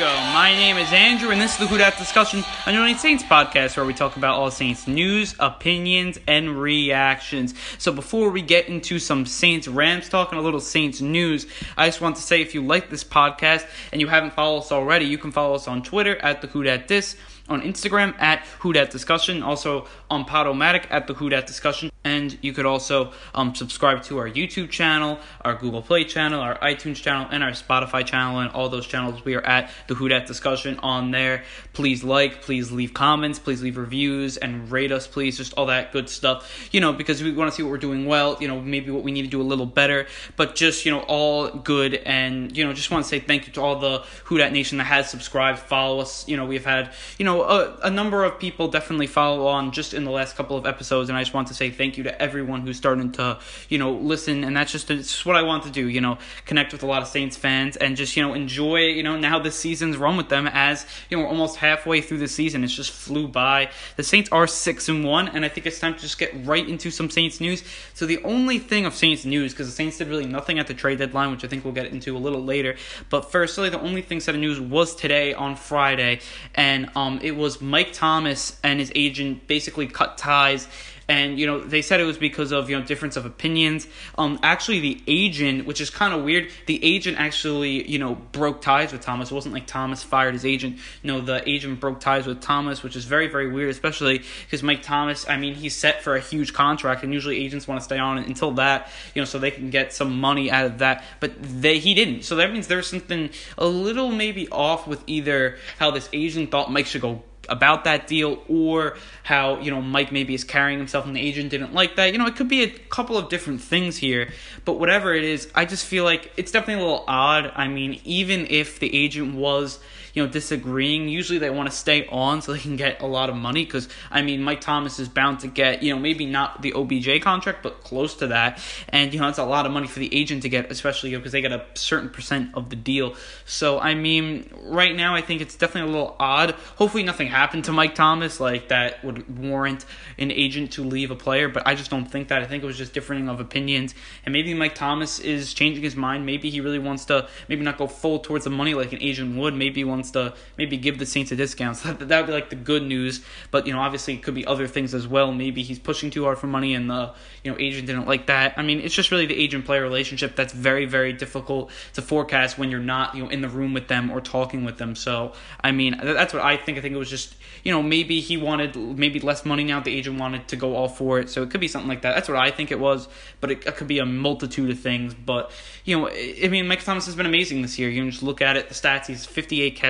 My name is Andrew, and this is the Who Dat Discussion, New Orleans Saints podcast where we talk about all Saints news, opinions, and reactions. So before we get into some Saints Rams talk and a little Saints news, I just want to say if you like this podcast and you haven't followed us already, you can follow us on Twitter at the Who Dat Dis on Instagram at Who Dat Discussion, also on Podomatic at the Who Dat Discussion, and you could also um, subscribe to our YouTube channel, our Google Play channel, our iTunes channel, and our Spotify channel, and all those channels. We are at the Who Dat Discussion on there. Please like, please leave comments, please leave reviews, and rate us, please, just all that good stuff, you know, because we want to see what we're doing well, you know, maybe what we need to do a little better, but just, you know, all good, and, you know, just want to say thank you to all the Who Dat Nation that has subscribed, follow us, you know, we've had, you know, a, a number of people definitely follow on just in the last couple of episodes, and I just want to say thank you to everyone who's starting to, you know, listen. And that's just, it's just what I want to do, you know, connect with a lot of Saints fans and just, you know, enjoy, you know, now this season's run with them as, you know, we're almost halfway through the season. It's just flew by. The Saints are 6 and 1, and I think it's time to just get right into some Saints news. So the only thing of Saints news, because the Saints did really nothing at the trade deadline, which I think we'll get into a little later. But firstly, the only thing said of news was today on Friday, and um, it was Mike Thomas and his agent basically cut ties. And you know they said it was because of you know difference of opinions. Um actually the agent which is kind of weird the agent actually you know broke ties with thomas. It wasn't like thomas fired his agent. No the agent broke ties with thomas which is very very weird especially because mike thomas i mean he's set for a huge contract and usually agents want to stay on until that you know so they can get some money out of that. But they he didn't. So that means there's something a little maybe off with either how this agent thought mike should go about that deal or how you know Mike maybe is carrying himself and the agent didn't like that. You know, it could be a couple of different things here, but whatever it is, I just feel like it's definitely a little odd. I mean, even if the agent was you know disagreeing, usually they want to stay on so they can get a lot of money because I mean Mike Thomas is bound to get you know maybe not the OBJ contract but close to that, and you know it's a lot of money for the agent to get, especially because they get a certain percent of the deal. So I mean, right now I think it's definitely a little odd. Hopefully nothing happened to Mike Thomas like that would warrant an agent to leave a player, but I just don't think that. I think it was just differing of opinions, and maybe Mike Thomas is changing his mind. Maybe he really wants to maybe not go full towards the money like an agent would. Maybe he wants to maybe give the Saints a discount. So that that would be like the good news. But you know, obviously it could be other things as well. Maybe he's pushing too hard for money, and the you know agent didn't like that. I mean, it's just really the agent player relationship that's very very difficult to forecast when you're not you know in the room with them or talking with them. So I mean, that's what I think. I think it was just you know maybe he wanted maybe less money now. The agent wanted to go all for it, so it could be something like that. That's what I think it was, but it, it could be a multitude of things. But you know, I mean, Mike Thomas has been amazing this year. You can just look at it. The stats: he's 58 catches,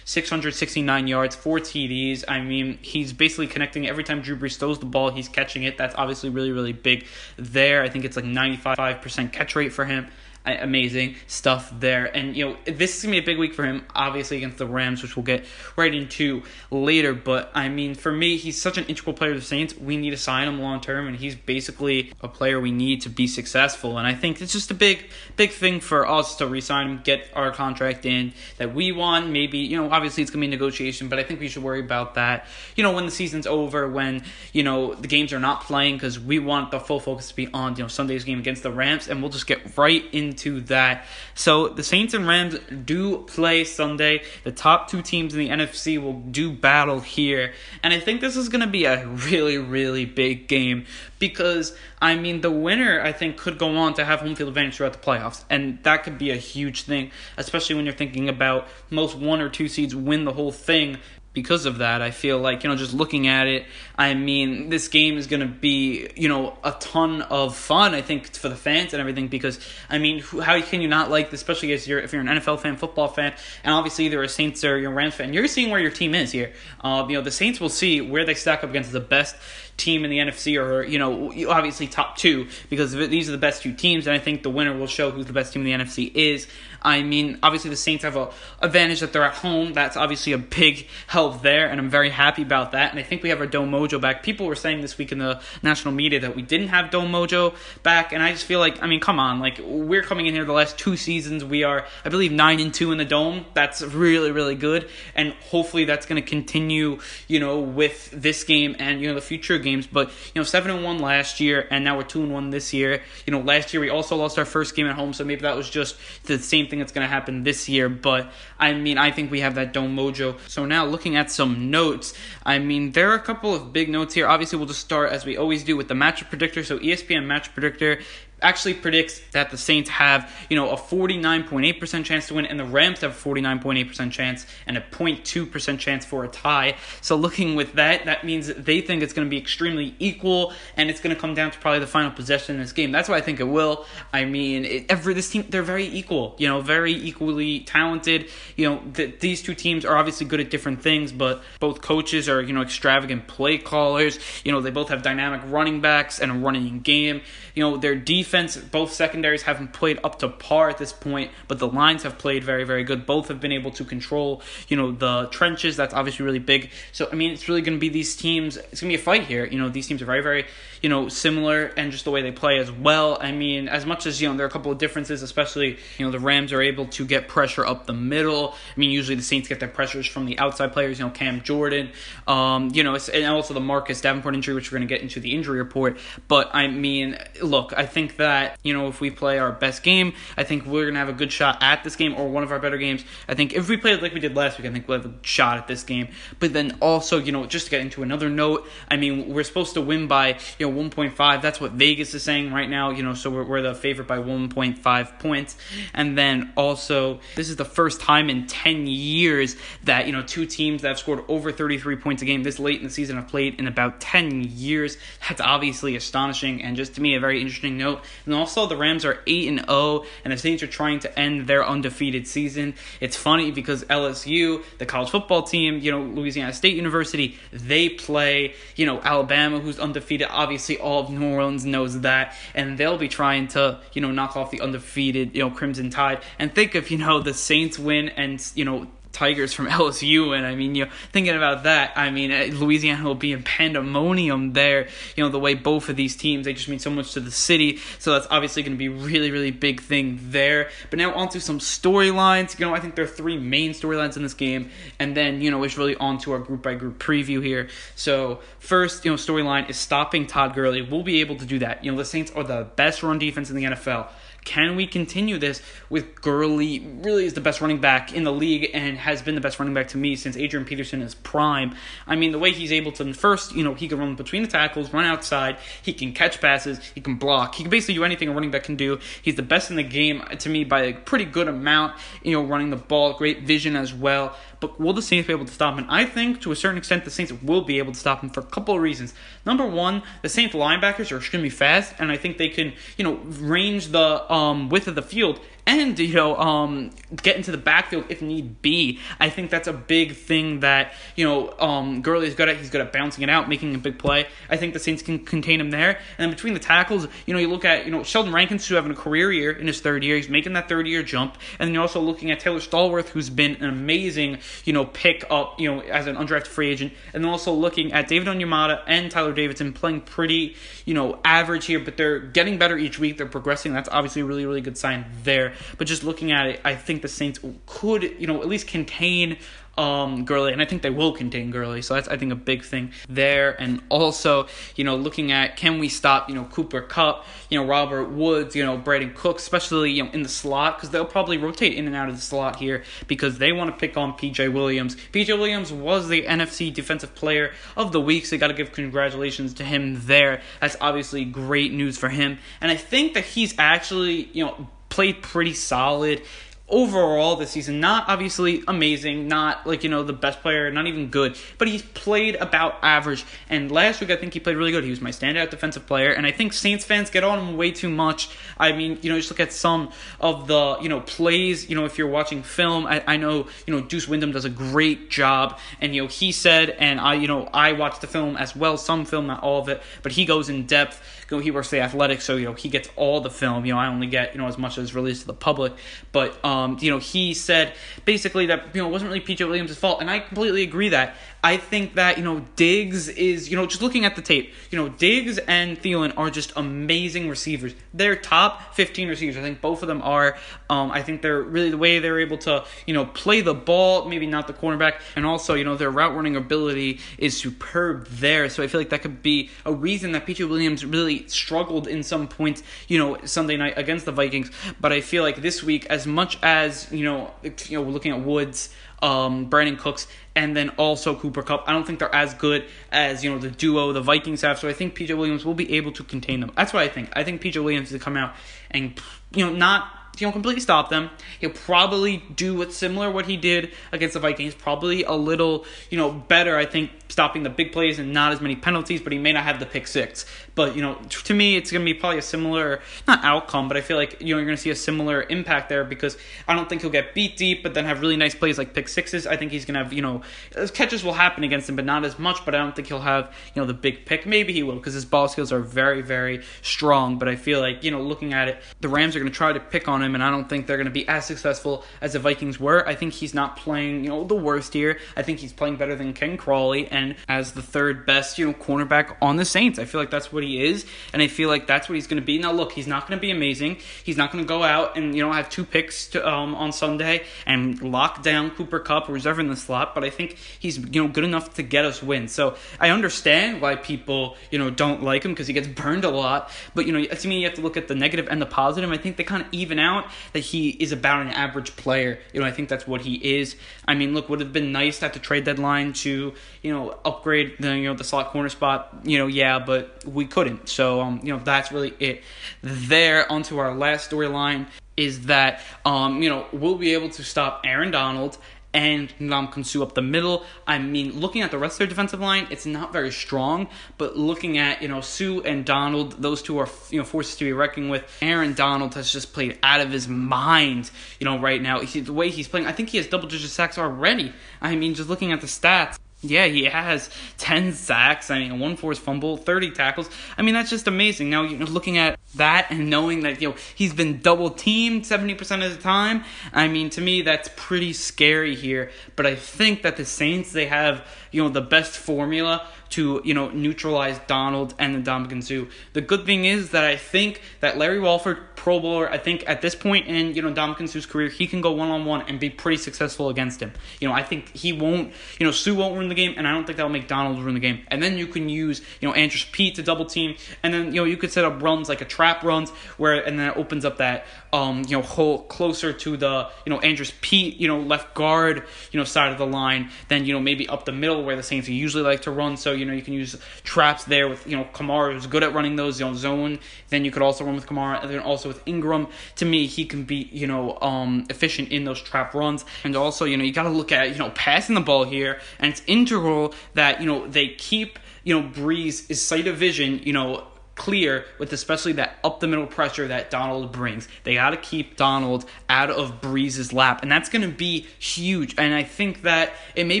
669 yards, four TDs. I mean, he's basically connecting every time Drew Brees throws the ball, he's catching it. That's obviously really really big there. I think it's like 95% catch rate for him amazing stuff there. And you know, this is gonna be a big week for him, obviously against the Rams, which we'll get right into later. But I mean, for me, he's such an integral player to the Saints. We need to sign him long term, and he's basically a player we need to be successful. And I think it's just a big, big thing for us to resign him, get our contract in that we want. Maybe you know, obviously it's gonna be a negotiation, but I think we should worry about that. You know, when the season's over, when you know the games are not playing, because we want the full focus to be on you know Sunday's game against the Rams, and we'll just get right in into that. So the Saints and Rams do play Sunday. The top two teams in the NFC will do battle here. And I think this is going to be a really, really big game because, I mean, the winner, I think, could go on to have home field advantage throughout the playoffs. And that could be a huge thing, especially when you're thinking about most one or two seeds win the whole thing because of that, I feel like, you know, just looking at it, I mean, this game is going to be, you know, a ton of fun, I think, for the fans and everything, because, I mean, how can you not like, especially as you're, if you're an NFL fan, football fan, and obviously either a Saints or you're a Rams fan, you're seeing where your team is here. Uh, you know, the Saints will see where they stack up against the best team in the NFC or, you know, obviously top two because these are the best two teams, and I think the winner will show who the best team in the NFC is. I mean, obviously the Saints have a advantage that they're at home. That's obviously a big help there, and I'm very happy about that. And I think we have our Dome Mojo back. People were saying this week in the national media that we didn't have Dome Mojo back, and I just feel like, I mean, come on, like we're coming in here the last two seasons. We are, I believe, nine and two in the Dome. That's really, really good, and hopefully that's going to continue, you know, with this game and you know the future games. But you know, seven and one last year, and now we're two and one this year. You know, last year we also lost our first game at home, so maybe that was just the same thing that's going to happen this year. But I mean, I think we have that Dome Mojo. So now looking at some notes, I mean, there are a couple of big notes here. Obviously, we'll just start as we always do with the matchup predictor. So ESPN match predictor actually predicts that the Saints have, you know, a 49.8% chance to win, and the Rams have a 49.8% chance and a 0.2% chance for a tie. So looking with that, that means that they think it's going to be extremely equal, and it's going to come down to probably the final possession in this game. That's why I think it will. I mean, it, every this team they're very equal, you know, very equally talented. You know, the, these two teams are obviously good at different things, but both coaches are, you know, extravagant play callers. You know, they both have dynamic running backs and a running game. You know, their defense defense, both secondaries haven't played up to par at this point, but the lines have played very, very good. Both have been able to control, you know, the trenches. That's obviously really big. So, I mean, it's really going to be these teams. It's going to be a fight here. You know, these teams are very, very, you know, similar and just the way they play as well. I mean, as much as, you know, there are a couple of differences, especially, you know, the Rams are able to get pressure up the middle. I mean, usually the Saints get their pressures from the outside players, you know, Cam Jordan, um, you know, and also the Marcus Davenport injury, which we're going to get into the injury report. But, I mean, look, I think that, you know, if we play our best game, I think we're going to have a good shot at this game or one of our better games. I think if we play like we did last week, I think we'll have a shot at this game. But then also, you know, just to get into another note, I mean, we're supposed to win by, you know, 1.5. That's what Vegas is saying right now, you know, so we're, we're the favorite by 1.5 points. And then also, this is the first time in 10 years that, you know, two teams that have scored over 33 points a game this late in the season have played in about 10 years. That's obviously astonishing and just to me a very interesting note. And also, the Rams are 8 and 0, and the Saints are trying to end their undefeated season. It's funny because LSU, the college football team, you know, Louisiana State University, they play, you know, Alabama, who's undefeated. Obviously, all of New Orleans knows that, and they'll be trying to, you know, knock off the undefeated, you know, Crimson Tide. And think if, you know, the Saints win and, you know, Tigers from LSU, and I mean, you know, thinking about that, I mean, uh, Louisiana will be in pandemonium there. You know, the way both of these teams they just mean so much to the city, so that's obviously going to be really, really big thing there. But now onto some storylines. You know, I think there are three main storylines in this game, and then you know it's really onto our group by group preview here. So first, you know, storyline is stopping Todd Gurley. We'll be able to do that. You know, the Saints are the best run defense in the NFL. Can we continue this with Gurley? Really is the best running back in the league and has been the best running back to me since Adrian Peterson is prime. I mean, the way he's able to first, you know, he can run between the tackles, run outside, he can catch passes, he can block, he can basically do anything a running back can do. He's the best in the game to me by a pretty good amount. You know, running the ball, great vision as well. But will the Saints be able to stop him? I think to a certain extent the Saints will be able to stop him for a couple of reasons. Number one, the Saints linebackers are extremely fast, and I think they can, you know, range the um, width of the field and you know um, get into the backfield if need be. I think that's a big thing that you know um, Gurley is good at. He's good at bouncing it out, making a big play. I think the Saints can contain him there. And then between the tackles, you know, you look at you know Sheldon Rankins who's having a career year in his third year. He's making that third year jump, and then you're also looking at Taylor Stallworth, who's been an amazing you know pick up you know as an undrafted free agent, and then also looking at David Onyemata and Tyeler Davison playing pretty you know average here, but they're getting better each week. They're progressing. That's obviously a really really good sign there. But just looking at it, I think the Saints could, you know, at least contain um, Gurley, and I think they will contain Gurley. So that's I think a big thing there. And also, you know, looking at can we stop, you know, Cooper Kupp, you know, Robert Woods, you know, Brandin Cook, especially you know in the slot because they'll probably rotate in and out of the slot here because they want to pick on PJ Williams. PJ Williams was the NFC Defensive Player of the Week, so got to give congratulations to him there. That's obviously great news for him, and I think that he's actually, you know played pretty solid overall this season. Not obviously amazing, not like, you know, the best player, not even good, but he's played about average. And last week, I think he played really good. He was my standout defensive player. And I think Saints fans get on him way too much. I mean, you know, just look at some of the, you know, plays. You know, if you're watching film, I, I know, you know, Deuce Wyndham does a great job. And, you know, he said, and I, you know, I watched the film as well, some film, not all of it, but he goes in depth. He works the athletics, so, you know, he gets all the film. You know, I only get, you know, as much as released to the public. But, Um, you know, he said basically that you know it wasn't really PJ Williams' fault, and I completely agree that. I think that you know Diggs is you know just looking at the tape, you know Diggs and Thielen are just amazing receivers. They're top 15 receivers. I think both of them are. Um, I think they're really the way they're able to you know play the ball, maybe not the cornerback, and also you know their route running ability is superb there. So I feel like that could be a reason that PJ Williams really struggled in some points, you know, Sunday night against the Vikings. But I feel like this week, as much as you know, you know, looking at Woods um, Brandin Cooks, and then also Cooper Kupp. I don't think they're as good as you know the duo the Vikings have. So I think PJ Williams will be able to contain them. That's what I think. I think PJ Williams to come out and you know not you know completely stop them. He'll probably do what similar what he did against the Vikings. Probably a little you know better. I think stopping the big plays and not as many penalties. But he may not have the pick six. But you know to me it's going to be probably a similar not outcome, but I feel like you know you're going to see a similar impact there because I don't think he'll get beat deep, but then have really nice plays like pick sixes. I think he's going to have you know uh, catches will happen against him, but not as much. But I don't think he'll have you know the big pick. Maybe he will because his ball skills are very very strong. But I feel like you know looking at it, the Rams are going to try to pick on him, and I don't think they're going to be as successful as the Vikings were. I think he's not playing, you know, the worst here. I think he's playing better than Ken Crawley and as the third best, you know, cornerback on the Saints. I feel like that's what he is, and I feel like that's what he's going to be. Now, look, he's not going to be amazing. He's not going to go out and you know have two picks to, um, on Sunday and lock down Cooper Kupp or reserve in the slot, but I think he's you know good enough to get us wins. So I understand why people you know don't like him because he gets burned a lot. But you know, to me, you have to look at the negative and the positive. I think they kind of even out that he is about an average player. You know, I think that's what he is. I mean, look, would have been nice at the trade deadline to you know upgrade the you know the slot corner spot. You know, yeah, but we couldn't. So um, you know, that's really it. There onto our last storyline is that um, you know we'll be able to stop Aaron Donald and Ndamukong Suh up the middle. I mean, looking at the rest of their defensive line, it's not very strong. But looking at you know Suh and Donald, those two are you know forces to be reckoning with. Aaron Donald has just played out of his mind, you know, right now. He, the way he's playing, I think he has double digit sacks already. I mean, just looking at the stats. Yeah, he has 10 sacks, I mean, one forced fumble, 30 tackles. I mean, that's just amazing. Now, you know, looking at that and knowing that, you know, he's been double teamed 70% of the time, I mean, to me, that's pretty scary here. But I think that the Saints, they have, you know, the best formula to, you know, neutralize Donald and the Ndamukong Suh. The good thing is that I think that Larry Warford, Pro Bowler, I think at this point in, you know, Ndamukong Suh's career, he can go one-on-one and be pretty successful against him. You know, I think he won't, you know, Suh won't ruin the game, and I don't think that'll make Donald ruin the game. And then you can use, you know, Andrus Peat to double team, and then, you know, you could set up runs like a trap runs where, and then it opens up that, um, you know, hole closer to the, you know, Andrus Peat, you know, left guard, you know, side of the line, then, you know, maybe up the middle where the Saints usually like to run. So, you know, you can use traps there with, you know, Kamara who's good at running those, you know, zone. Then you could also run with Kamara, and then also with Ingram. To me, he can be, you know, um, efficient in those trap runs. And also, you know, you got to look at, you know, passing the ball here, and it's integral that, you know, they keep, you know, Brees' sight of vision, you know, clear with especially that up the middle pressure that Donald brings. They got to keep Donald out of Brees's lap, and that's going to be huge. And I think that it may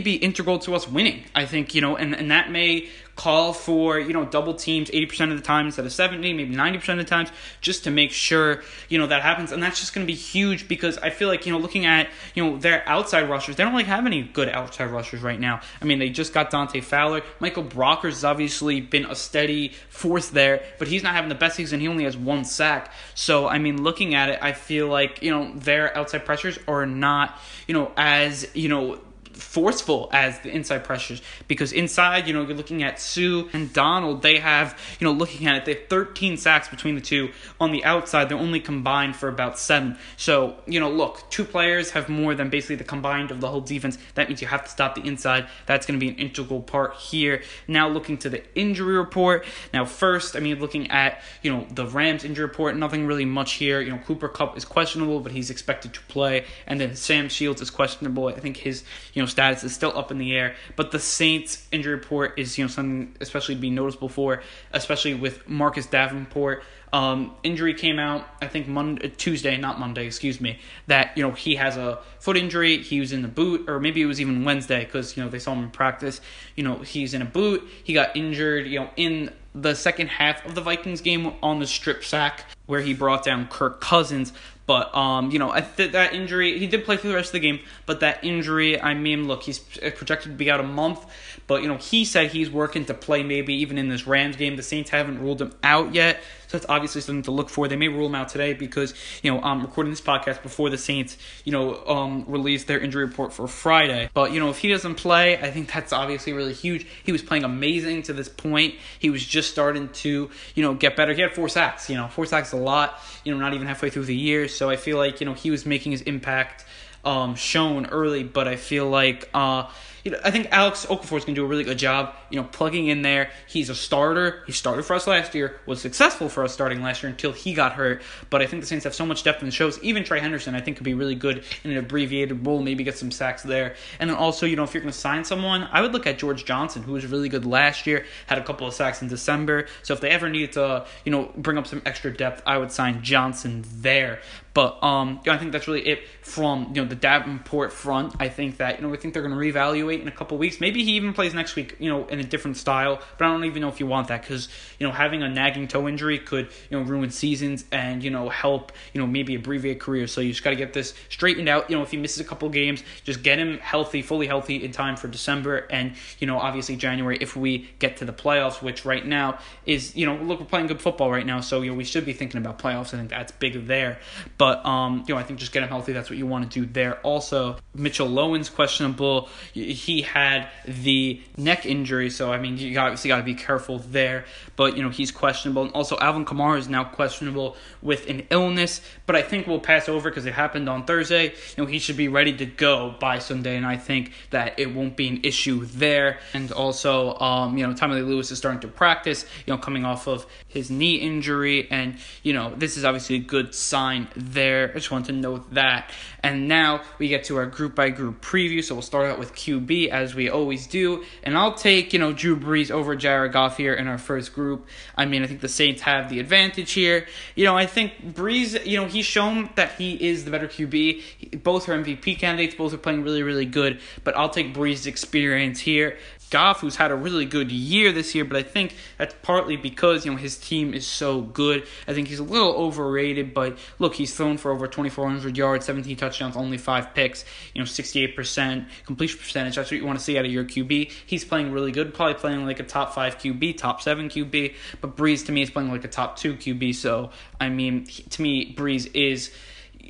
be integral to us winning. I think, you know, and, and that may call for, you know, double teams 80% of the time instead of 70, maybe 90% of the times, just to make sure, you know, that happens. And that's just going to be huge because I feel like, you know, looking at, you know, their outside rushers, they don't really have any good outside rushers right now. I mean, they just got Dante Fowler. Michael Brockers obviously been a steady force there, but he's not having the best season. He only has one sack. So, I mean, looking at it, I feel like, you know, their outside pressures are not, you know, as, you know, forceful as the inside pressures because inside, you know, you're looking at Suh and Donald. They have, you know, looking at it, they have 13 sacks between the two. On the outside, they're only combined for about seven. So, you know, look, two players have more than basically the combined of the whole defense. That means you have to stop the inside. That's going to be an integral part here. Now, looking to the injury report. Now, first, I mean, looking at, you know, the Rams injury report, nothing really much here. You know, Cooper Kupp is questionable, but he's expected to play. And then Sam Shields is questionable. I think his, you know, status is still up in the air. But the Saints injury report is you know something especially to be noticeable for, especially with Marcus Davenport Um, injury came out, I think Monday, Tuesday, not Monday, excuse me. That you know he has a foot injury. He was in the boot, or maybe it was even Wednesday because you know they saw him in practice. You know he's in a boot. He got injured. You know in the second half of the Vikings game on the strip sack where he brought down Kirk Cousins. But um, you know, I th- that injury, he did play through the rest of the game. But that injury, I mean, look, he's projected to be out a month. But you know, he said he's working to play maybe even in this Rams game. The Saints haven't ruled him out yet, so that's obviously something to look for. They may rule him out today because you know I'm recording this podcast before the Saints, you know, um, release their injury report for Friday. But you know, if he doesn't play, I think that's obviously really huge. He was playing amazing to this point. He was just starting to you know get better. He had four sacks. You know, four sacks a lot. You know, not even halfway through the year. I feel like you know he was making his impact um, shown early, but I feel like uh, you know, I think Alex Okafor is going to do a really good job, you know, plugging in there. He's a starter. He started for us last year, was successful for us starting last year until he got hurt. But I think the Saints have so much depth in the shows. Even Trey Hendrickson, I think, could be really good in an abbreviated role, maybe get some sacks there. And then also, you know, if you're going to sign someone, I would look at George Johnson, who was really good last year, had a couple of sacks in December. So if they ever needed to, you know, bring up some extra depth, I would sign Johnson there. But um, I think that's really it from you know the Davenport front. I think that you know I think they're going to reevaluate in a couple weeks. Maybe he even plays next week, you know, in a different style. But I don't even know if you want that because you know having a nagging toe injury could you know ruin seasons and you know help you know maybe abbreviate careers. So you just got to get this straightened out. You know if he misses a couple games, just get him healthy, fully healthy in time for December and you know obviously January if we get to the playoffs, which right now is you know look we're playing good football right now, so you know we should be thinking about playoffs. I think that's big there. But um, you know, I think just get him healthy. That's what you want to do there. Also, Mitchell Loewen's questionable. He had the neck injury, so I mean, you obviously got to be careful there. But you know, he's questionable. And also, Alvin Kamara is now questionable with an illness. But I think we'll pass over because it happened on Thursday. You know, he should be ready to go by Sunday, and I think that it won't be an issue there. And also, um, you know, Tommylee Lewis is starting to practice. You know, coming off of his knee injury, and you know, this is obviously a good sign. I just want to note that. And now we get to our group by group preview. So we'll start out with QB as we always do. And I'll take, you know, Drew Brees over Jared Goff here in our first group. I mean, I think the Saints have the advantage here. You know, I think Brees, you know, he's shown that he is the better QB. Both are MVP candidates, both are playing really, really good. But I'll take Brees' experience here. Goff, who's had a really good year this year, but I think that's partly because you know his team is so good. I think he's a little overrated, but look, he's thrown for over 2,400 yards, 17 touchdowns, only five picks. You know, 68% completion percentage. That's what you want to see out of your QB. He's playing really good, probably playing like a top five QB, top seven QB. But Brees to me is playing like a top two QB. So I mean, to me, Brees is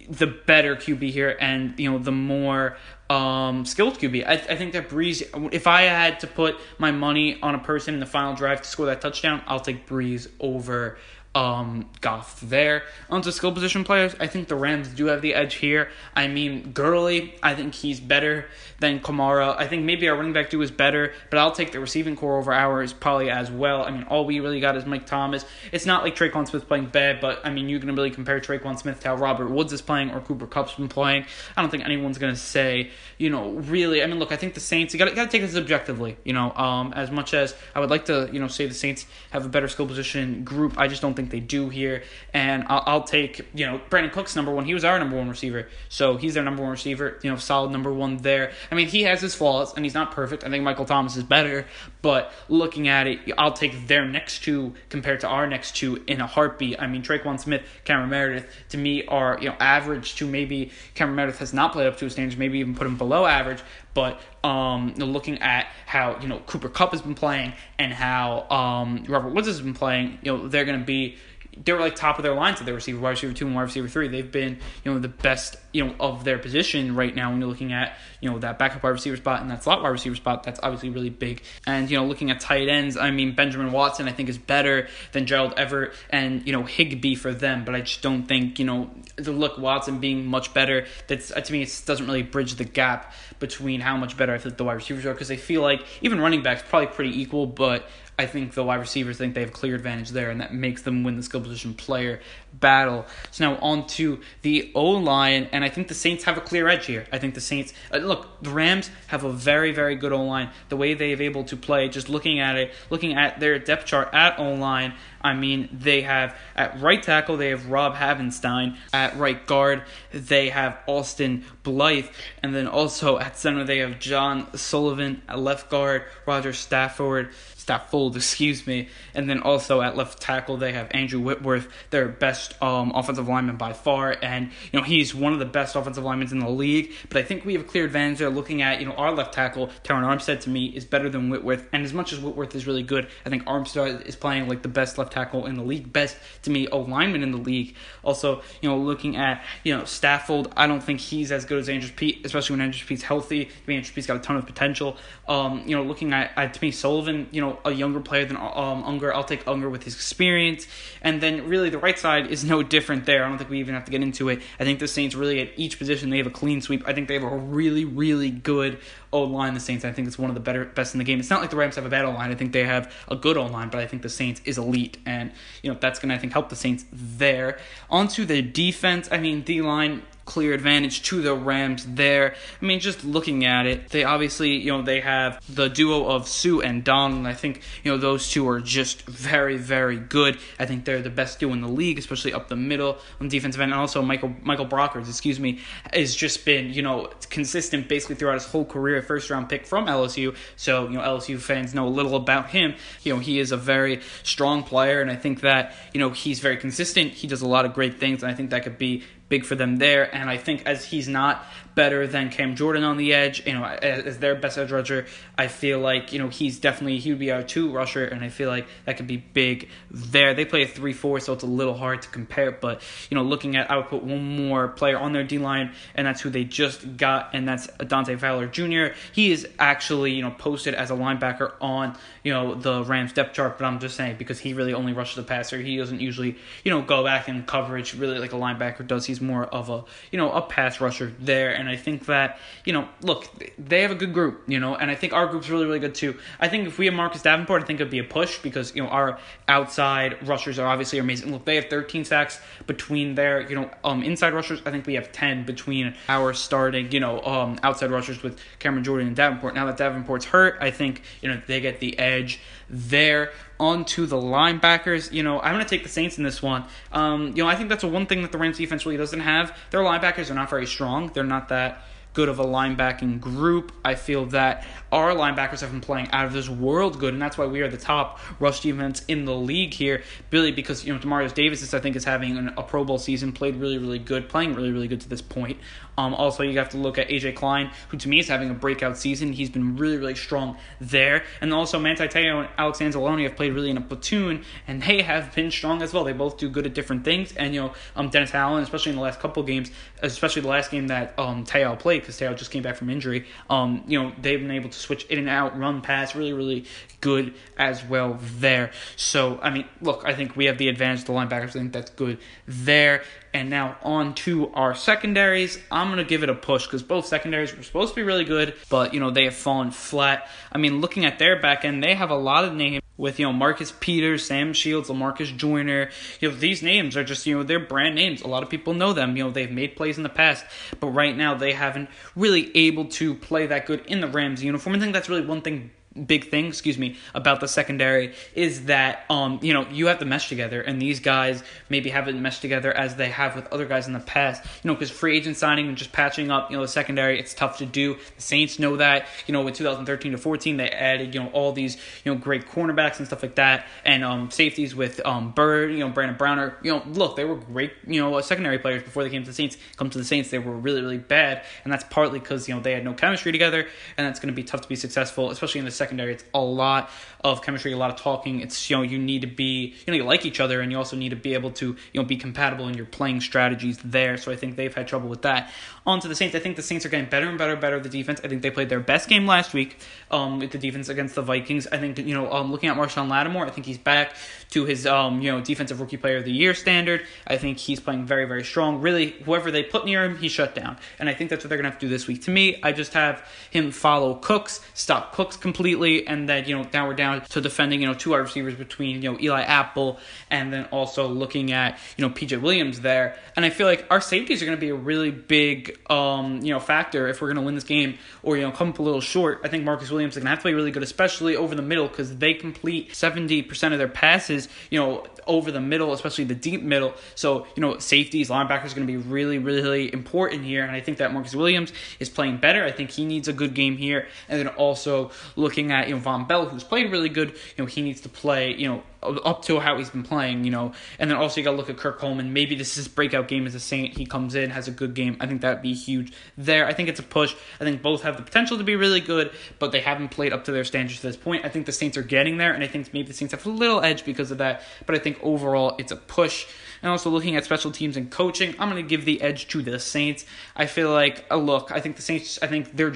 the better QB here, and you know the more um, skilled QB. I, I think that Brees. If I had to put my money on a person in the final drive to score that touchdown, I'll take Brees over um, Goff there. Onto skill position players, I think the Rams do have the edge here. I mean, Gurley, I think he's better than Kamara. I think maybe our running back do is better, but I'll take the receiving corps over ours probably as well. I mean, all we really got is Mike Thomas. It's not like Tre'Quan Smith playing bad, but I mean, going to really compare Tre'Quan Smith to how Robert Woods is playing or Cooper Kupp's been playing. I don't think anyone's going to say, you know, really. I mean, look, I think the Saints, you got to take this objectively, you know, um, as much as I would like to, you know, say the Saints have a better skill position group, I just don't think think they do here. And I'll, I'll, take, you know, Brandin Cooks number one. He was our number one receiver. So he's their number one receiver, you know, solid number one there. I mean, he has his flaws and he's not perfect. I think Michael Thomas is better. But looking at it, I'll take their next two compared to our next two in a heartbeat. I mean, Tre'Quan Smith, Cameron Meredith, to me, are, you know, average to maybe Cameron Meredith has not played up to his standards, maybe even put him below average. But um, looking at how you know Cooper Kupp has been playing and how um, Robert Woods has been playing, you know they're going to be they were like top of their lines at their receiver, wide receiver two and wide receiver three. They've been, you know, the best, you know, of their position right now when you're looking at, you know, that backup wide receiver spot and that slot wide receiver spot. That's obviously really big. And, you know, looking at tight ends, I mean, Benjamin Watson, I think, is better than Gerald Everett and, you know, Higbee for them. But I just don't think, you know, the look Watson being much better, that's, uh, to me, it doesn't really bridge the gap between how much better I think the wide receivers are because I feel like even running backs probably pretty equal, but I think the wide receivers think they have clear advantage there, and that makes them win the skill position player battle. So now on to the O line, and I think the Saints have a clear edge here. I think the Saints uh, look the Rams have a very very good O line. The way they've able to play, just looking at it, looking at their depth chart at O line, I mean, they have at right tackle, they have Rob Havenstein. At right guard, they have Austin Blythe. And then also at center, they have John Sullivan. At left guard, Roger Stafford. Staffold, excuse me. And then also at left tackle, they have Andrew Whitworth, their best um, offensive lineman by far. And, you know, he's one of the best offensive linemen in the league. But I think we have a clear advantage there looking at, you know, our left tackle, Terron Armstead, to me, is better than Whitworth. And as much as Whitworth is really good, I think Armstead is playing like the best left tackle in the league, best, to me, O lineman in the league. Also, you know, looking at, you know, Stafford, I don't think he's as good as Andrus Peat, especially when Andrus Peat's healthy. I mean, Andrus Peat's got a ton of potential. Um, you know, looking at, at to me, Sullivan, you know, a younger player than um, Unger. I'll take Unger with his experience. And then really the right side is no different there. I don't think we even have to get into it. I think the Saints really at each position they have a clean sweep. I think they have a really, really good O line. The Saints, I think it's one of the better best in the game. It's not like the Rams have a bad O line. I think they have a good O line, but I think the Saints is elite. And, you know, that's gonna I think help the Saints there. Onto the defense, I mean D line clear advantage to the Rams there. I mean, just looking at it, they obviously, you know, they have the duo of Suh and Donald. I think, you know, those two are just very, very good. I think they're the best duo in the league, especially up the middle on defensive end. And also Michael Michael Brockers, excuse me, has just been, you know, consistent basically throughout his whole career, first round pick from LSU. So, you know, LSU fans know a little about him. You know, he is a very strong player, and I think that, you know, he's very consistent. He does a lot of great things, and I think that could be big for them there. And I think as he's not better than Cam Jordan on the edge, you know, as, their best edge rusher, I feel like, you know, he's definitely, he would be our two rusher, and I feel like that could be big there. They play a 3 4, so it's a little hard to compare, but, you know, looking at, I would put one more player on their D line, and that's who they just got, and that's Dante Fowler Jr. He is actually, you know, posted as a linebacker on, you know, the Rams depth chart, but I'm just saying because he really only rushes the passer. He doesn't usually, you know, go back in coverage really like a linebacker does. He's more of a you know a pass rusher there, and I think that you know look they have a good group, you know, and I think our group's really really good too. I think if we have Marcus Davenport, I think it'd be a push because you know our outside rushers are obviously amazing. Look, they have 13 sacks between their you know um inside rushers. I think we have 10 between our starting you know um outside rushers with Cameron Jordan and Davenport. Now that Davenport's hurt, I think you know they get the edge there onto the linebackers. You know, I'm going to take the Saints in this one. Um, you know, I think that's a one thing that the Rams defense really doesn't have. Their linebackers are not very strong. They're not that good of a linebacking group. I feel that our linebackers have been playing out of this world good, and that's why we are the top rush defense in the league here. Billy, because you know Demario Davis is I think is having an, a Pro Bowl season, played really really good, playing really really good to this point. Um, also, you have to look at AJ Klein, who to me is having a breakout season. He's been really, really strong there. And also, Manti Te'o and Alex Anzalone have played really in a platoon, and they have been strong as well. They both do good at different things. And, you know, um, Dennis Allen, especially in the last couple games, especially the last game that um, Te'o played, because Te'o just came back from injury, um, you know, they've been able to switch in and out, run, pass, really, really good as well there. So, I mean, look, I think we have the advantage. The linebackers, I think that's good there. And now on to our secondaries. I'm going to give it a push because both secondaries were supposed to be really good, but, you know, they have fallen flat. I mean, looking at their back end, they have a lot of names with you know Marcus Peters, Sam Shields, Lamarcus Joyner. You know these names are just you know they're brand names. A lot of people know them. You know they've made plays in the past, but right now they haven't really able to play that good in the Rams uniform. I think that's really one thing big thing, excuse me, about the secondary is that um you know you have to mesh together, and these guys maybe haven't meshed together as they have with other guys in the past. You know, because free agent signing and just patching up, you know, the secondary, it's tough to do. The Saints know that. You know, with 2013 to 14, they added you know all these you know great cornerbacks and stuff like that, and um safeties with um Byrd, you know, Brandon Browner. You know, look, they were great you know secondary players before they came to the Saints. Come to the Saints, they were really really bad, and that's partly because you know they had no chemistry together, and that's going to be tough to be successful, especially in the secondary. It's a lot of chemistry, a lot of talking. It's you know you need to be you know you like each other, and you also need to be able to you know be compatible in your playing strategies there. So I think they've had trouble with that. On to the Saints. I think the Saints are getting better and better and better the defense. I think they played their best game last week um, with the defense against the Vikings. I think you know um, looking at Marshon Lattimore, I think he's back to his um, you know defensive rookie player of the year standard. I think he's playing very very strong. Really, whoever they put near him, he shut down, and I think that's what they're gonna have to do this week. To me, I just have him follow Cooks, stop Cooks completely, and then you know now we're down to defending you know two wide receivers between you know Eli Apple and then also looking at you know PJ Williams there, and I feel like our safeties are gonna be a really big um, you know factor if we're gonna win this game or you know come up a little short. I think Marcus Williams is gonna have to play really good, especially over the middle because they complete seventy percent of their passes passes, you know, over the middle, especially the deep middle. So, you know, safeties, linebackers going to be really, really important here. And I think that Marcus Williams is playing better. I think he needs a good game here. And then also looking at, you know, Vonn Bell, who's played really good, you know, he needs to play, you know, up to how he's been playing, you know. And then also you got to look at Kurt Coleman. Maybe this is his breakout game as a Saint. He comes in, has a good game. I think that'd be huge there. I think it's a push. I think both have the potential to be really good, but they haven't played up to their standards to this point. I think the Saints are getting there, and I think maybe the Saints have a little edge because of that. But I think overall it's a push. And also looking at special teams and coaching, I'm going to give the edge to the Saints. I feel like, a look, I think the Saints, I think they're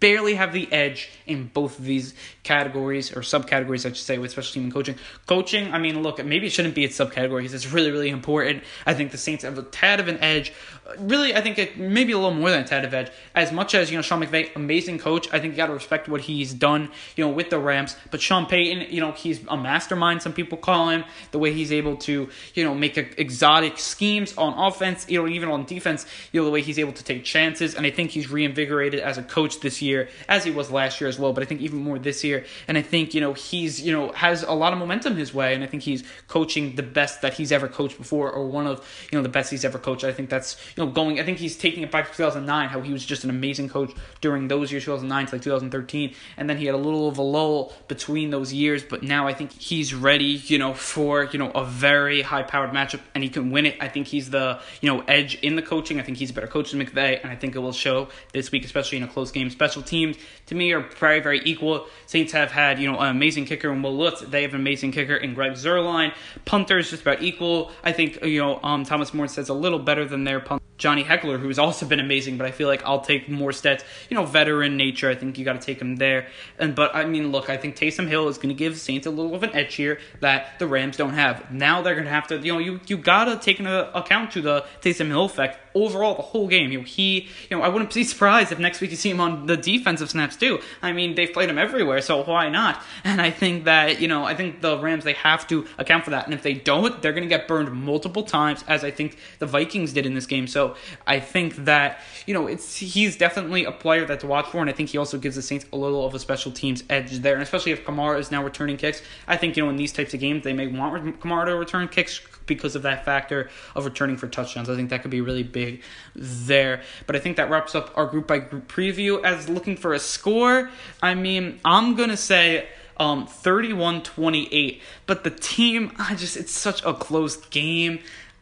barely have the edge in both of these categories or subcategories, I should say, with special team and coaching. Coaching, I mean, look, maybe it shouldn't be its subcategories. It's really, really important. I think the Saints have a tad of an edge. Really, I think it maybe a little more than a tad of edge. As much as you know, Sean McVay, amazing coach. I think you got to respect what he's done, you know, with the Rams. But Sean Payton, you know, he's a mastermind. Some people call him the way he's able to, you know, make exotic schemes on offense, you know, even on defense. You know, the way he's able to take chances, and I think he's reinvigorated as a coach this year, as he was last year as well. But I think even more this year, and I think you know he's you know has a lot of momentum his way, and I think he's coaching the best that he's ever coached before, or one of you know the best he's ever coached. I think that's you know going. I think he's taking it back to 2009, how he was just an amazing coach during those years, 2009 to like 2013, and then he had a little of a lull between those years. But now I think he's ready, you know, for you know a very high powered matchup, and he can win it. I think he's the you know edge in the coaching. I think he's a better coach than McVay, and I think it will show this week, especially in a close game. Special teams to me are very very equal. Saints have had you know an amazing kicker in Wil Lutz. They have an amazing kicker in Greg Zuerlein. Punters just about equal. I think you know um, Thomas Morstead's a little better than their punt. Johnny Hekker, who's also been amazing, but I feel like I'll take Morstead's. You know, veteran nature. I think you got to take him there. And but I mean, look, I think Taysom Hill is going to give Saints a little of an edge here that the Rams don't have. Now they're going to have to, you know, you you got to take into account to the Taysom Hill effect overall the whole game. You know, he, you know, I wouldn't be surprised if next week you see him on the defensive snaps too. I mean, they've played him everywhere, so why not? And I think that you know, I think the Rams they have to account for that, and if they don't, they're going to get burned multiple times, as I think the Vikings did in this game. So I think that you know, it's he's definitely a player that to watch for, and I think he also gives the Saints a little of a special teams edge there, and especially if Kamara is now returning kicks. I think you know in these types of games they may want Kamara to return kicks because of that factor of returning for touchdowns. I think that could be really big there. But I think that wraps up our group by group preview. As looking for a score, I mean, I'm going to say um 31-28, but the team I just it's such a close game.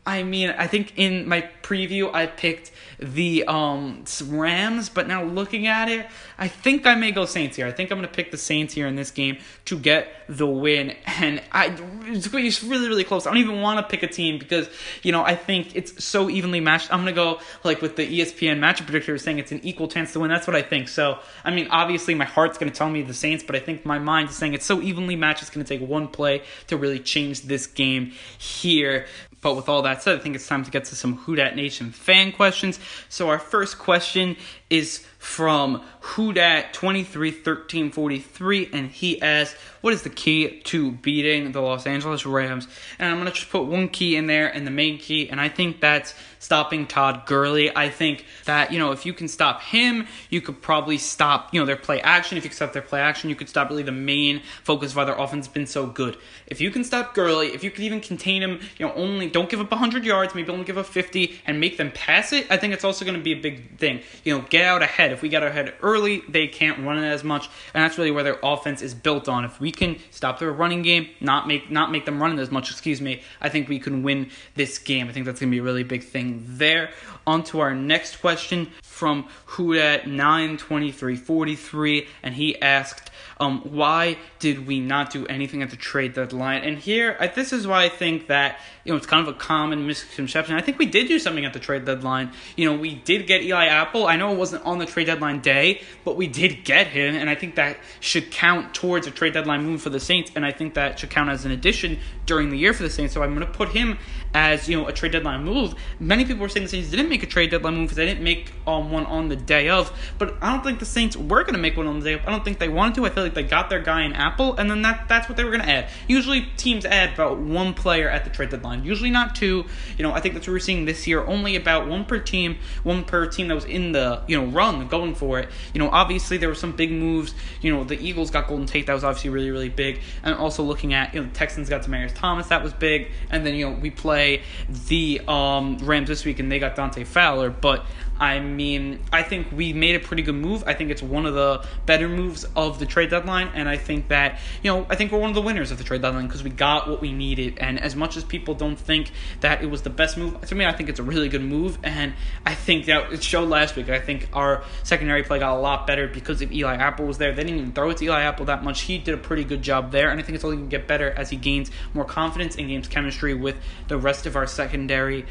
I mean, I think in my preview I picked the um Rams, but now looking at it, I think I may go Saints here. I think I'm going to pick the Saints here in this game to get the win, and I it's really really close. I don't even want to pick a team because you know I think it's so evenly matched. I'm going to go like with the ESPN matchup predictor saying it's an equal chance to win. That's what I think. So I mean, obviously my heart's going to tell me the Saints, but I think my mind is saying it's so evenly matched. It's going to take one play to really change this game here. But with all that said, I think it's time to get to some Who Dat Nation fan questions. So our first question is from Hudat 231343, and he asked, What is the key to beating the Los Angeles Rams? And I'm going to just put one key in there and the main key, and I think that's stopping Todd Gurley. I think that, you know, if you can stop him, you could probably stop, you know, their play action. If you can stop their play action, you could stop really the main focus of why their offense has been so good. If you can stop Gurley, if you could even contain him, you know, only don't give up 100 yards, maybe only give up 50, and make them pass it, I think it's also going to be a big thing. You know, get out ahead. If we get ahead early, they can't run it as much, and that's really where their offense is built on. If we can stop their running game, not make not make them run it as much, excuse me, I think we can win this game. I think that's to be a really big thing there. On to our next question from Huda nine twenty three forty three, and he asked, um, why did we not do anything at the trade deadline? And here, I, this is why I think that you know it's kind of a common misconception. I think we did do something at the trade deadline. You know, we did get Eli Apple. I know it wasn't on the trade deadline day, but we did get him, and I think that should count towards a trade deadline move for the Saints, and I think that should count as an addition during the year for the Saints. So I'm going to put him as you know a trade deadline move. Many people were saying the Saints didn't make a trade deadline move because they didn't make um, one on the day of, but I don't think the Saints were going to make one on the day of. I don't think they wanted to. I feel like they got their guy in Apple, and then that that's what they were going to add. Usually teams add about one player at the trade deadline. Usually not two. You know, I think that's what we're seeing this year. Only about one per team, one per team that was in the you know run going for it. You know, obviously there were some big moves. You know, the Eagles got Golden Tate, that was obviously really, really big. And also looking at, you know, the Texans got Demaryius Thomas, that was big. And then, you know, we play the um, Rams this week and they got Dante Fowler. But I mean, I think we made a pretty good move. I think it's one of the better moves of the trade deadline, and I think that you know, I think we're one of the winners of the trade deadline because we got what we needed. And as much as people don't think that it was the best move, to me, I think it's a really good move. And I think that it showed last week. I think our secondary play got a lot better because if Eli Apple was there. They didn't even throw it to Eli Apple that much. He did a pretty good job there, and I think it's only going to get better as he gains more confidence and gains chemistry with the rest of our secondary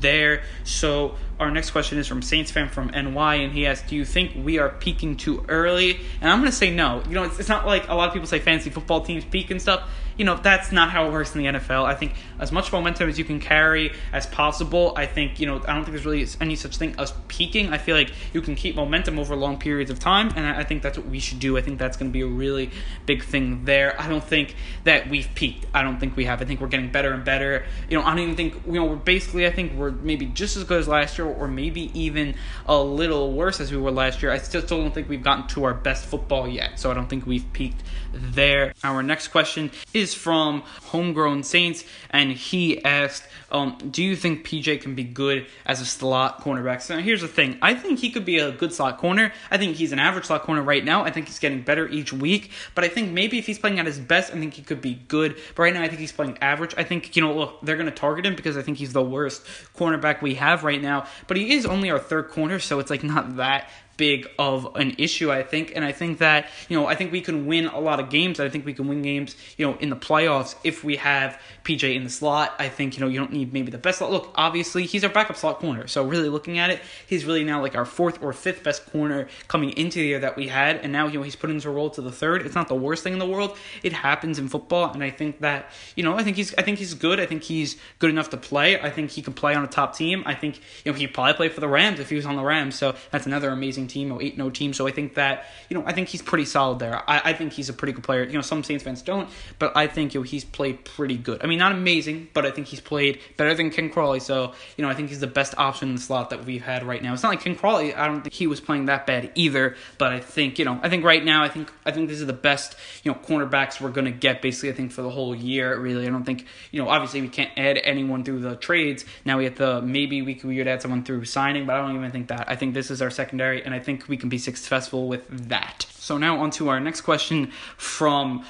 there. So our next question is from Saints fan from NY, and he asks, "Do you think we are peaking too early?" And I'm going to say no. You know, it's, it's not like a lot of people say fantasy football teams peak and stuff you know, that's not how it works in the NFL. I think as much momentum as you can carry as possible, I think, you know, I don't think there's really any such thing as peaking. I feel like you can keep momentum over long periods of time, and I think that's what we should do. I think that's going to be a really big thing there. I don't think that we've peaked. I don't think we have. I think we're getting better and better. You know, I don't even think, you know, we're basically, I think we're maybe just as good as last year, or maybe even a little worse as we were last year. I still, still don't think we've gotten to our best football yet, so I don't think we've peaked there. Our next question is from Homegrown Saints, and he asked, um, "Do you think PJ can be good as a slot cornerback?" So here's the thing: I think he could be a good slot corner. I think he's an average slot corner right now. I think he's getting better each week, but I think maybe if he's playing at his best, I think he could be good. But right now, I think he's playing average. I think you know, look, they're going to target him because I think he's the worst cornerback we have right now. But he is only our third corner, so it's like not that big of an issue, I think. And I think that, you know, I think we can win a lot of games. I think we can win games, you know, in the playoffs if we have PJ in the slot. I think, you know, you don't need maybe the best slot. Look, obviously, he's our backup slot corner. So, really looking at it, he's really now like our fourth or fifth best corner coming into the year that we had. And now, you know, he's put into a role to the third. It's not the worst thing in the world. It happens in football. And I think that, you know, I think he's, I think he's good. I think he's good enough to play. I think he can play on a top team. I think, you know, he'd probably play for the Rams if he was on the Rams. So, that's another amazing team, 8 no team. So I think that, you know, I think he's pretty solid there. I, I think he's a pretty good player. You know, some Saints fans don't, but I think, you know, he's played pretty good. I mean, not amazing, but I think he's played better than Ken Crawley. So, you know, I think he's the best option in the slot that we've had right now. It's not like Ken Crawley, I don't think he was playing that bad either, but I think, you know, I think right now, I think, I think this is the best, you know, cornerbacks we're going to get basically, I think, for the whole year, really. I don't think, you know, obviously we can't add anyone through the trades. Now we have to, maybe we could, we would add someone through signing, but I don't even think that. I think this is our secondary, and I think we can be successful with that. So now on to our next question from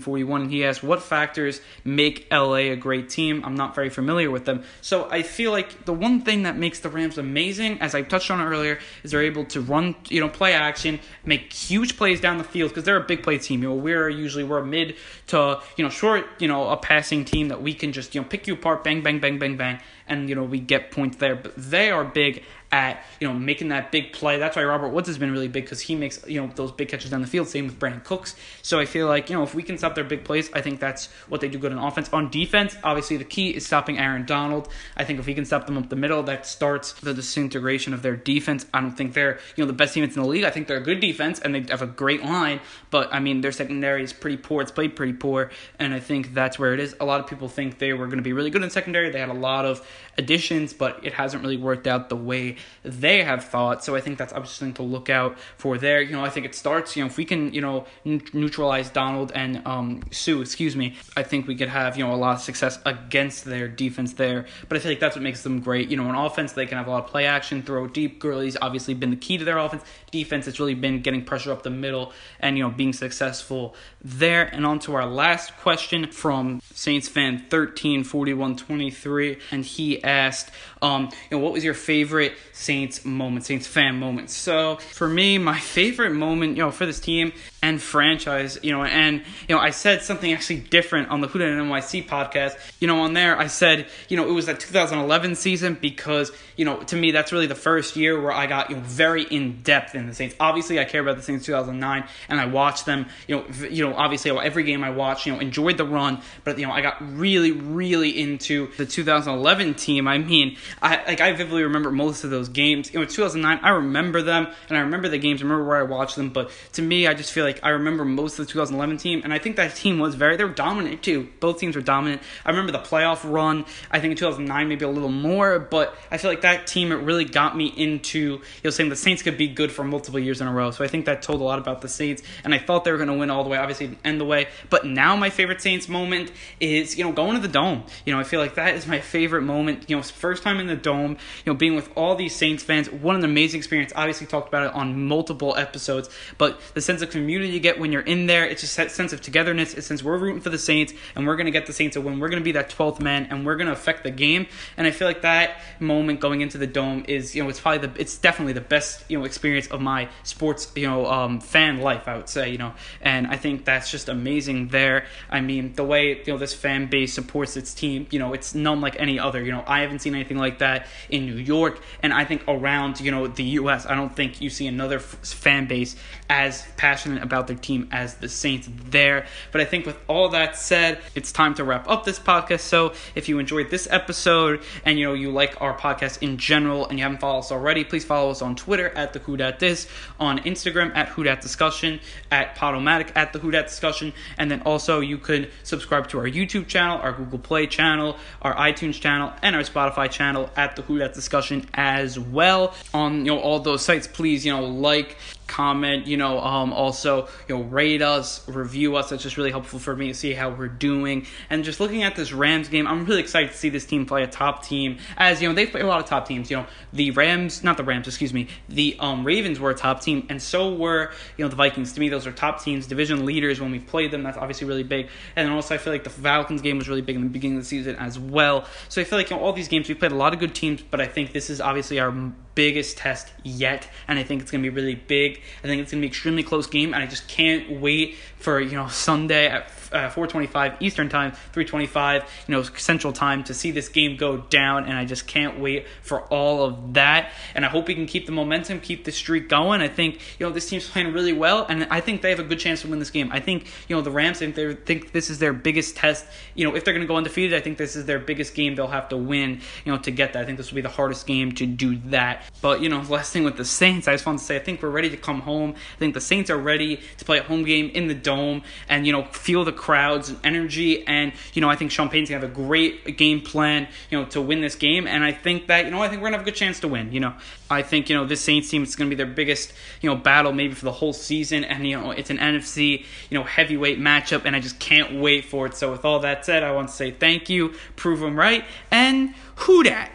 forty one, and he asks, "What factors make LA a great team?" I'm not very familiar with them, so I feel like the one thing that makes the Rams amazing, as I touched on earlier, is they're able to run, you know, play action, make huge plays down the field because they're a big play team. You know, we're usually we're a mid to you know short, you know, a passing team that we can just you know pick you apart, bang, bang, bang, bang, bang, and you know we get points there. But they are big at you know making that big play. That's why Robert Woods has been really big because he makes you know those big catches down the field. Same with Brandin Cooks. So I feel like you know if we can stop their big plays, I think that's what they do good on offense. On defense, obviously the key is stopping Aaron Donald. I think if we can stop them up the middle, that starts the disintegration of their defense. I don't think they're you know the best defense in the league. I think they're a good defense and they have a great line, but I mean their secondary is pretty poor. It's played pretty poor, and I think that's where it is. A lot of people think they were going to be really good in secondary. They had a lot of additions, but it hasn't really worked out the way they have thought. So I think that's obviously something to look out for there. You know, I think it starts, you know, if we can, you know, neutralize Donald and um, Suh, excuse me, I think we could have, you know, a lot of success against their defense there. But I feel like that's what makes them great. You know, on offense, they can have a lot of play action, throw deep. Gurley's obviously been the key to their offense. Defense, it's really been getting pressure up the middle and, you know, being successful there. And on to our last question from Saints fan 134123. And he asked, um, you know, what was your favorite Saints moment, Saints fan moment? So for me, my favorite moment, you know, for this team and franchise, you know, and you know, I said something actually different on the Huda and NYC podcast. You know, on there, I said, you know, it was that 2011 season because, you know, to me, that's really the first year where I got, you know, very in depth in the Saints. Obviously, I care about the Saints 2009, and I watched them. You know, you know, obviously, every game I watched, you know, enjoyed the run, but you know, I got really, really into the 2011 team. I mean, I like I vividly remember most of those games. You know, 2009, I remember them, and I remember the games. I remember where I watched them, but to me, I just feel like I remember most of the 2011 team, and I think that team was very they were dominant too. Both teams were dominant. I remember the playoff run. I think in 2009 maybe a little more, but I feel like that team it really got me into you know saying the Saints could be good for multiple years in a row. So I think that told a lot about the Saints, and I thought they were going to win all the way. Obviously, end the way, but now my favorite Saints moment is you know going to the dome. You know I feel like that is my favorite moment. You know first time in the dome. You know being with all these Saints fans. What an amazing experience. Obviously talked about it on multiple episodes, but the sense of community you get when you're in there, it's just a sense of togetherness. It's since we're rooting for the Saints and we're going to get the Saints to win, we're going to be that 12th man and we're going to affect the game. And I feel like that moment going into the dome is, you know, it's probably the, it's definitely the best, you know, experience of my sports, you know, um, fan life, I would say, you know, and I think that's just amazing there. I mean, the way, you know, this fan base supports its team, you know, it's none like any other. You know, I haven't seen anything like that in New York and I think around, you know, the U.S. I don't think you see another f- fan base as passionate about their team as the Saints there. But I think with all that said, it's time to wrap up this podcast. So if you enjoyed this episode and you know you like our podcast in general and you haven't followed us already, please follow us on Twitter at the Who Dat Dis, on Instagram at Who Dat Discussion, at Podomatic at the Who Dat Discussion, and then also you could subscribe to our YouTube channel, our Google Play channel, our iTunes channel, and our Spotify channel at the Who Dat Discussion as well. On you know all those sites, please you know like comment, you um, also, you know, rate us, review us. That's just really helpful for me to see how we're doing. And just looking at this Rams game, I'm really excited to see this team play a top team. As, you know, they play a lot of top teams. You know, the Rams, not the Rams, excuse me, the um, Ravens were a top team, and so were, you know, the Vikings. To me, those are top teams, division leaders when we played them. That's obviously really big. And then also, I feel like the Falcons game was really big in the beginning of the season as well. So I feel like, you know, all these games, we played a lot of good teams, but I think this is obviously our biggest test yet, and I think it's going to be really big. I think it's going to be extremely close game, and I just can't wait for you know Sunday at uh, 4:25 Eastern Time, 3:25 you know Central Time to see this game go down, and I just can't wait for all of that. And I hope we can keep the momentum, keep the streak going. I think you know this team's playing really well, and I think they have a good chance to win this game. I think you know the Rams think they think this is their biggest test. You know if they're going to go undefeated, I think this is their biggest game they'll have to win. You know to get that. I think this will be the hardest game to do that. But you know last thing with the Saints, I just want to say I think we're ready to come home. I think the Saints are ready to play a home game in the dome and you know feel the crowds and energy. And you know I think Sean Payton's gonna have a great game plan, you know, to win this game. And I think that you know I think we're gonna have a good chance to win. You know, I think you know this Saints team is gonna be their biggest you know battle maybe for the whole season. And you know it's an NFC you know heavyweight matchup, and I just can't wait for it. So with all that said, I want to say thank you, prove them right, and who dat.